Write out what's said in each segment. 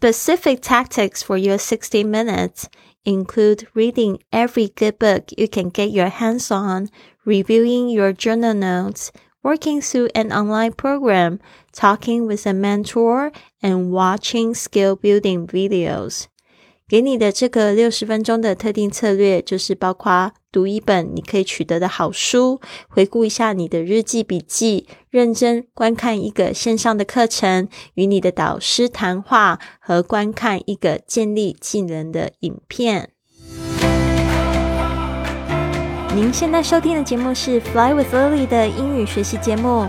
Specific tactics for your 60 minutes include reading every good book you can get your hands on, reviewing your journal notes, working through an online program, talking with a mentor, and watching skill building videos. 给你的这个六十分钟的特定策略，就是包括读一本你可以取得的好书，回顾一下你的日记笔记，认真观看一个线上的课程，与你的导师谈话，和观看一个建立技能的影片。您现在收听的节目是《Fly with Lily》的英语学习节目。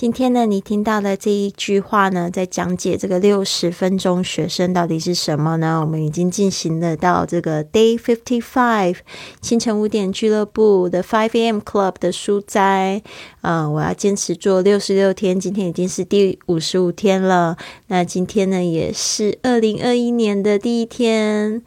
今天呢，你听到的这一句话呢，在讲解这个六十分钟学生到底是什么呢？我们已经进行了到这个 Day Fifty Five 清晨五点俱乐部的 Five A.M. Club 的书斋。嗯，我要坚持做六十六天，今天已经是第五十五天了。那今天呢，也是二零二一年的第一天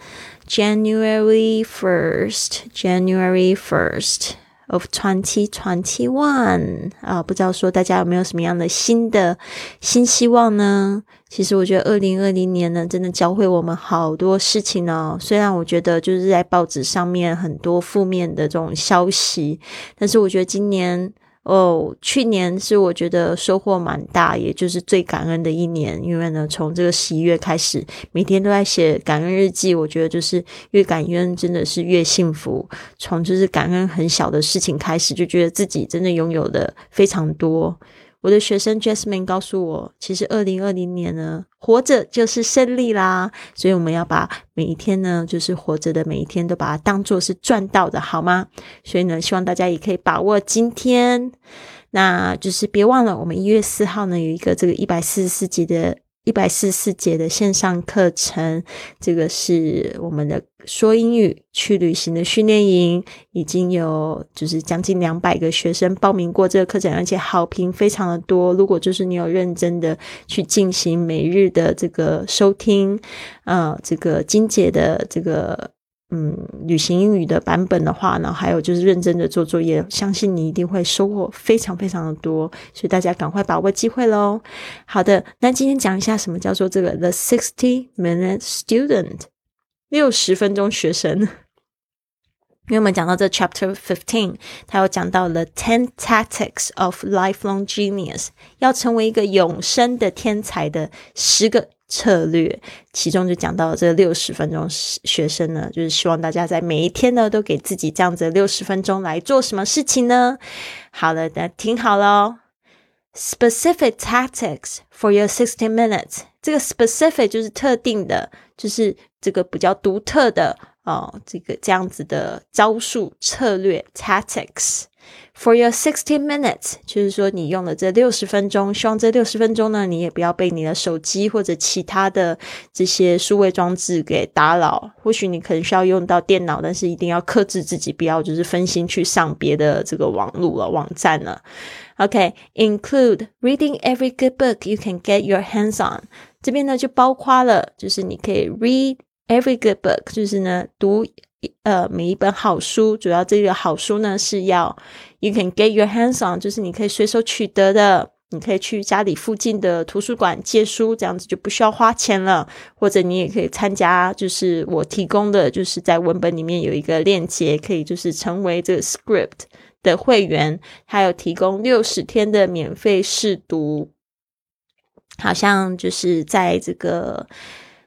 ，January First，January First。Of twenty twenty one 啊，不知道说大家有没有什么样的新的新希望呢？其实我觉得二零二零年呢，真的教会我们好多事情哦。虽然我觉得就是在报纸上面很多负面的这种消息，但是我觉得今年。哦，去年是我觉得收获蛮大，也就是最感恩的一年。因为呢，从这个十一月开始，每天都在写感恩日记。我觉得就是越感恩，真的是越幸福。从就是感恩很小的事情开始，就觉得自己真的拥有的非常多。我的学生 Jasmine 告诉我，其实二零二零年呢，活着就是胜利啦。所以我们要把每一天呢，就是活着的每一天，都把它当做是赚到的，好吗？所以呢，希望大家也可以把握今天。那就是别忘了，我们一月四号呢，有一个这个一百四十四集的。一百四十四节的线上课程，这个是我们的说英语去旅行的训练营，已经有就是将近两百个学生报名过这个课程，而且好评非常的多。如果就是你有认真的去进行每日的这个收听，呃，这个金姐的这个。嗯，旅行英语的版本的话呢，还有就是认真的做作业，相信你一定会收获非常非常的多，所以大家赶快把握机会喽。好的，那今天讲一下什么叫做这个 The Sixty Minute Student，六十分钟学生。因为我们讲到这 Chapter Fifteen，它有讲到了 Ten Tactics of Lifelong Genius，要成为一个永生的天才的十个。策略，其中就讲到这六十分钟学生呢，就是希望大家在每一天呢，都给自己这样子六十分钟来做什么事情呢？好了，那听好了，specific tactics for your sixty minutes。这个 specific 就是特定的，就是这个比较独特的哦，这个这样子的招数策略 tactics。For your sixty minutes，就是说你用了这六十分钟，希望这六十分钟呢，你也不要被你的手机或者其他的这些数位装置给打扰。或许你可能需要用到电脑，但是一定要克制自己，不要就是分心去上别的这个网络了、网站了。OK，include reading every good book you can get your hands on。这边呢就包括了，就是你可以 read every good book，就是呢读。呃，每一本好书，主要这个好书呢是要 you can get your hands on，就是你可以随手取得的，你可以去家里附近的图书馆借书，这样子就不需要花钱了。或者你也可以参加，就是我提供的，就是在文本里面有一个链接，可以就是成为这个 script 的会员，还有提供六十天的免费试读，好像就是在这个。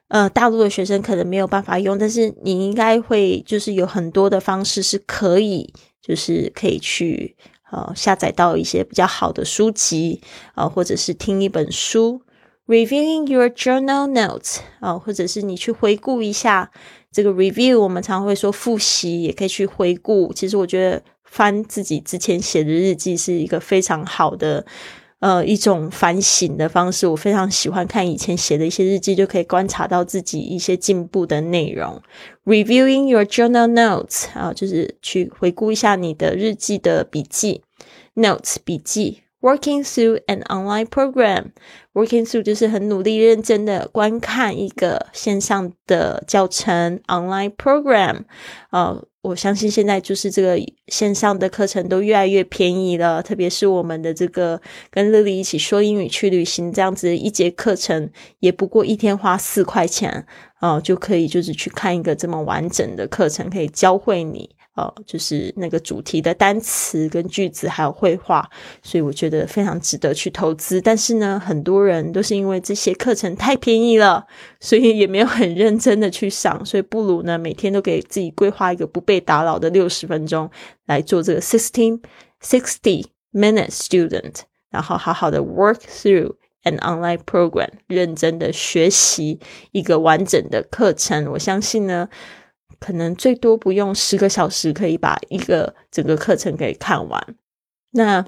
呃，大陆的学生可能没有办法用，但是你应该会就是有很多的方式是可以，就是可以去呃下载到一些比较好的书籍啊，或者是听一本书，reviewing your journal notes 啊，或者是你去回顾一下这个 review，我们常会说复习，也可以去回顾。其实我觉得翻自己之前写的日记是一个非常好的。呃一种反省的方式。我非常喜欢看以前写的一些日记，就可以观察到自己一些进步的内容。Reviewing your journal notes 啊，就是去回顾一下你的日记的笔记 notes 笔记。Working through an online program, working through 就是很努力、认真的观看一个线上的教程 online program。呃，我相信现在就是这个线上的课程都越来越便宜了，特别是我们的这个跟乐丽一起说英语去旅行这样子一节课程，也不过一天花四块钱，哦，就可以就是去看一个这么完整的课程，可以教会你。哦，就是那个主题的单词跟句子，还有绘画，所以我觉得非常值得去投资。但是呢，很多人都是因为这些课程太便宜了，所以也没有很认真的去上。所以不如呢，每天都给自己规划一个不被打扰的六十分钟来做这个 sixteen sixty minute student，然后好好的 work through an online program，认真的学习一个完整的课程。我相信呢。可能最多不用十个小时，可以把一个整个课程给看完。那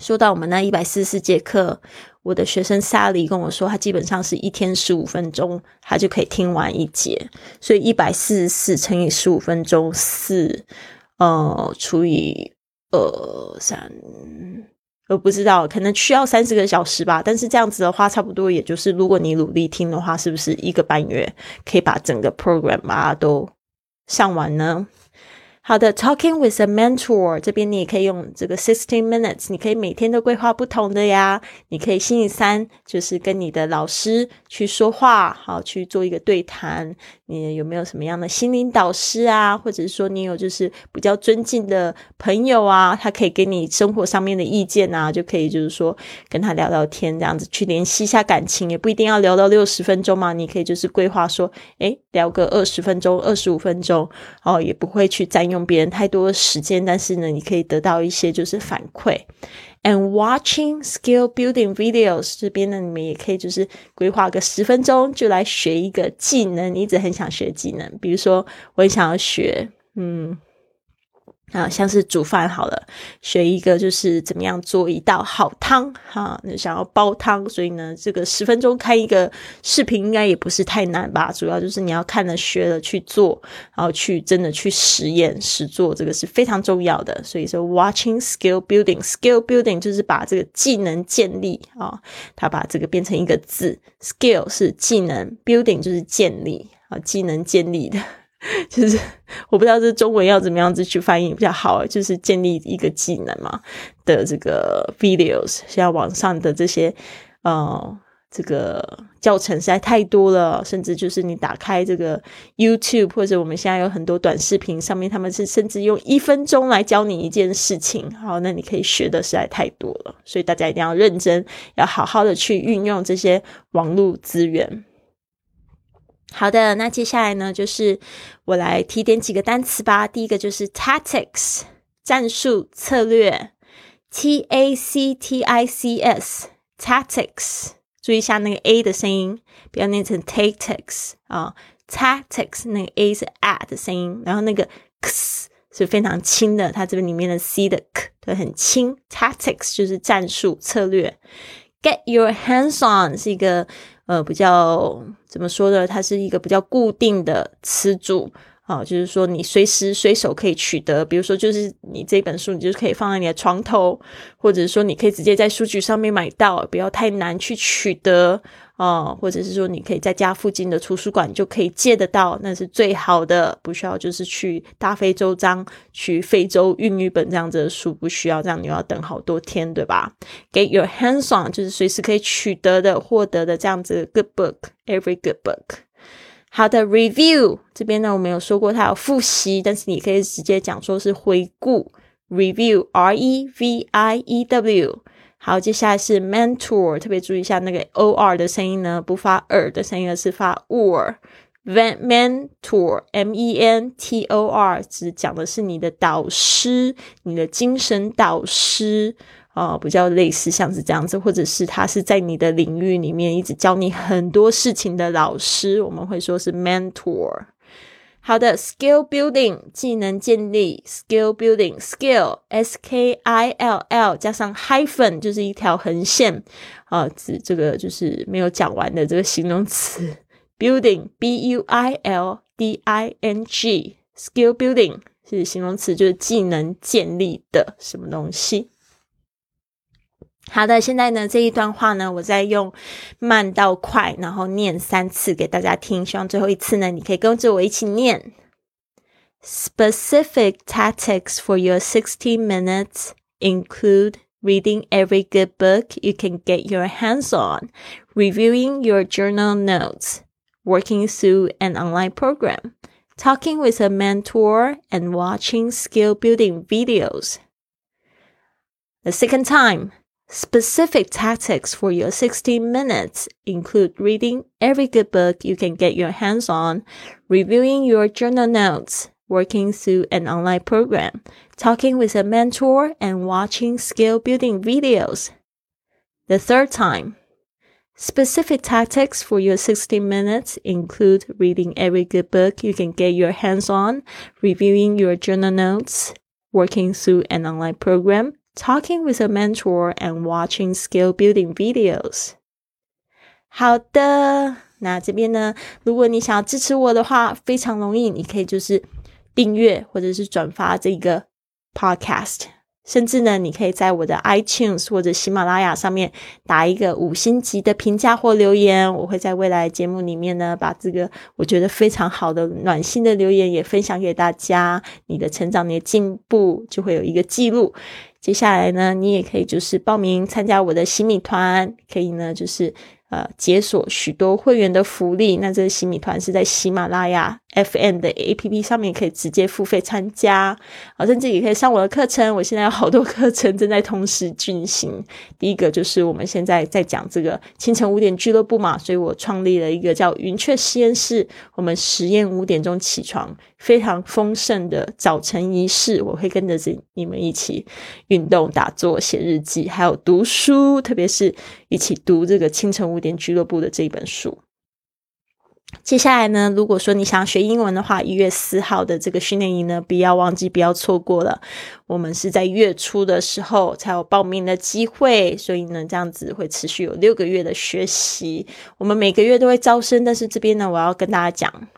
说到我们那一百四十四节课，我的学生沙里跟我说，他基本上是一天十五分钟，他就可以听完一节。所以一百四十四乘以十五分钟，四呃除以二三。我不知道，可能需要三十个小时吧。但是这样子的话，差不多也就是，如果你努力听的话，是不是一个半月可以把整个 program 啊都上完呢？好的，Talking with a mentor 这边你也可以用这个 sixteen minutes，你可以每天都规划不同的呀。你可以星期三就是跟你的老师去说话，好去做一个对谈。你有没有什么样的心灵导师啊？或者是说你有就是比较尊敬的朋友啊，他可以给你生活上面的意见啊，就可以就是说跟他聊聊天，这样子去联系一下感情，也不一定要聊到六十分钟嘛。你可以就是规划说，诶，聊个二十分钟、二十五分钟，哦，也不会去占用。别人太多的时间，但是呢，你可以得到一些就是反馈。And watching skill building videos 这边呢，你们也可以就是规划个十分钟，就来学一个技能。你一直很想学技能，比如说我也想要学，嗯。啊，像是煮饭好了，学一个就是怎么样做一道好汤哈。想要煲汤，所以呢，这个十分钟看一个视频应该也不是太难吧？主要就是你要看了学了去做，然后去真的去实验实做，这个是非常重要的。所以说，watching skill building，skill building 就是把这个技能建立啊，他把这个变成一个字，skill 是技能，building 就是建立啊，技能建立的。就是我不知道这中文要怎么样子去翻译比较好，就是建立一个技能嘛的这个 videos，现在网上的这些呃这个教程实在太多了，甚至就是你打开这个 YouTube 或者我们现在有很多短视频上面，他们是甚至用一分钟来教你一件事情，好，那你可以学的实在太多了，所以大家一定要认真，要好好的去运用这些网络资源。好的，那接下来呢，就是我来提点几个单词吧。第一个就是 tactics，战术策略，t a c t i c s，tactics，注意一下那个 a 的声音，不要念成 tactics 啊，tactics 那个 a 是 a 的声音，然后那个 x 是非常轻的，它这边里面的 c 的 k 对很轻，tactics 就是战术策略，get your hands on 是一个。呃，比较怎么说呢？它是一个比较固定的词组啊，就是说你随时随手可以取得。比如说，就是你这本书，你就可以放在你的床头，或者是说你可以直接在书局上面买到，不要太难去取得。啊，或者是说你可以在家附近的图书馆就可以借得到，那是最好的，不需要就是去大费周章去非洲运一本这样子的书，不需要这样你要等好多天，对吧？Get your hands on，就是随时可以取得的、获得的这样子 good book，every good book。好的，review 这边呢，我们有说过它有复习，但是你可以直接讲说是回顾，review，r e v i e w。好，接下来是 mentor，特别注意一下那个 o r 的声音呢，不发 r 的声音，而是发 or。Mentor，m e n t o r，只讲的是你的导师，你的精神导师啊，比较类似像是这样子，或者是他是在你的领域里面一直教你很多事情的老师，我们会说是 mentor。好的，skill building 技能建立，skill building skill s k i l l 加上 hyphen 就是一条横线啊，指这个就是没有讲完的这个形容词 ，building b u i l d i n g skill building 是形容词，就是技能建立的什么东西。好的，现在呢这一段话呢，我在用慢到快，然后念三次给大家听。希望最后一次呢，你可以跟着我一起念。Specific tactics for your 60 minutes include reading every good book you can get your hands on, reviewing your journal notes, working through an online program, talking with a mentor, and watching skill building videos. The second time, Specific tactics for your 60 minutes include reading every good book you can get your hands on, reviewing your journal notes, working through an online program, talking with a mentor, and watching skill building videos. The third time, Specific tactics for your 60 minutes include reading every good book you can get your hands on, reviewing your journal notes, working through an online program, talking with a mentor and watching skill building videos。好的，那这边呢，如果你想要支持我的话，非常容易，你可以就是订阅或者是转发这个 podcast。 甚至呢，你可以在我的 iTunes 或者喜马拉雅上面打一个五星级的评价或留言，我会在未来节目里面呢，把这个我觉得非常好的暖心的留言也分享给大家。你的成长、你的进步就会有一个记录。接下来呢，你也可以就是报名参加我的洗米团，可以呢就是。呃，解锁许多会员的福利。那这个洗米团是在喜马拉雅 FM 的 APP 上面可以直接付费参加，好，甚至也可以上我的课程。我现在有好多课程正在同时进行。第一个就是我们现在在讲这个清晨五点俱乐部嘛，所以我创立了一个叫云雀实验室。我们实验五点钟起床，非常丰盛的早晨仪式。我会跟着你们一起运动、打坐、写日记，还有读书，特别是一起读这个清晨五。点俱乐部的这一本书。接下来呢，如果说你想学英文的话，一月四号的这个训练营呢，不要忘记，不要错过了。我们是在月初的时候才有报名的机会，所以呢，这样子会持续有六个月的学习。我们每个月都会招生，但是这边呢，我要跟大家讲。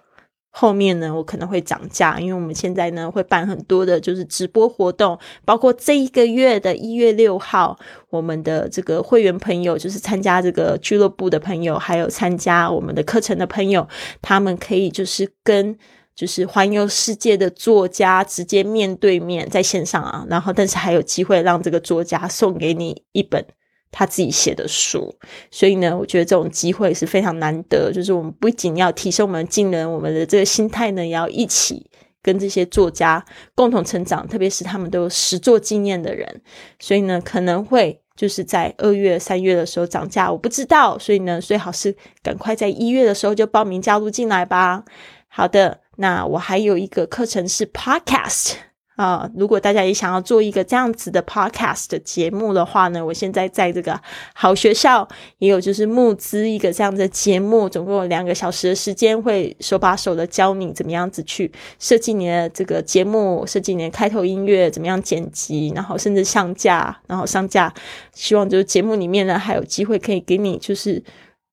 后面呢，我可能会涨价，因为我们现在呢会办很多的，就是直播活动，包括这一个月的一月六号，我们的这个会员朋友，就是参加这个俱乐部的朋友，还有参加我们的课程的朋友，他们可以就是跟就是环游世界的作家直接面对面在线上啊，然后但是还有机会让这个作家送给你一本。他自己写的书，所以呢，我觉得这种机会是非常难得。就是我们不仅要提升我们技能，我们的这个心态呢，也要一起跟这些作家共同成长。特别是他们都有实作经验的人，所以呢，可能会就是在二月、三月的时候涨价，我不知道。所以呢，最好是赶快在一月的时候就报名加入进来吧。好的，那我还有一个课程是 Podcast。啊，如果大家也想要做一个这样子的 podcast 的节目的话呢，我现在在这个好学校也有就是募资一个这样的节目，总共有两个小时的时间，会手把手的教你怎么样子去设计你的这个节目，设计你的开头音乐，怎么样剪辑，然后甚至上架，然后上架，希望就是节目里面呢还有机会可以给你就是。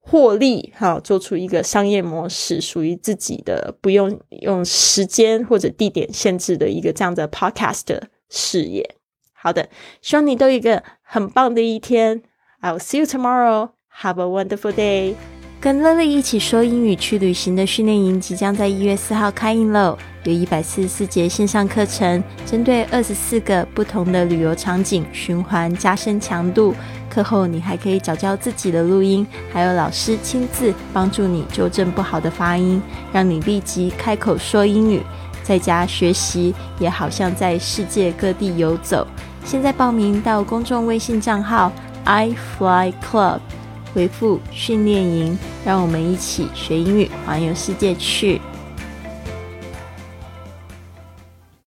获利哈，做出一个商业模式，属于自己的，不用用时间或者地点限制的一个这样的 podcast 事业。好的，希望你都有一个很棒的一天。I'll see you tomorrow. Have a wonderful day. 跟乐乐一起说英语去旅行的训练营即将在一月四号开营喽！有一百四十四节线上课程，针对二十四个不同的旅游场景循环加深强度。课后你还可以找教自己的录音，还有老师亲自帮助你纠正不好的发音，让你立即开口说英语。在家学习也好像在世界各地游走。现在报名到公众微信账号 i fly club。回复训练营，让我们一起学英语，环游世界去。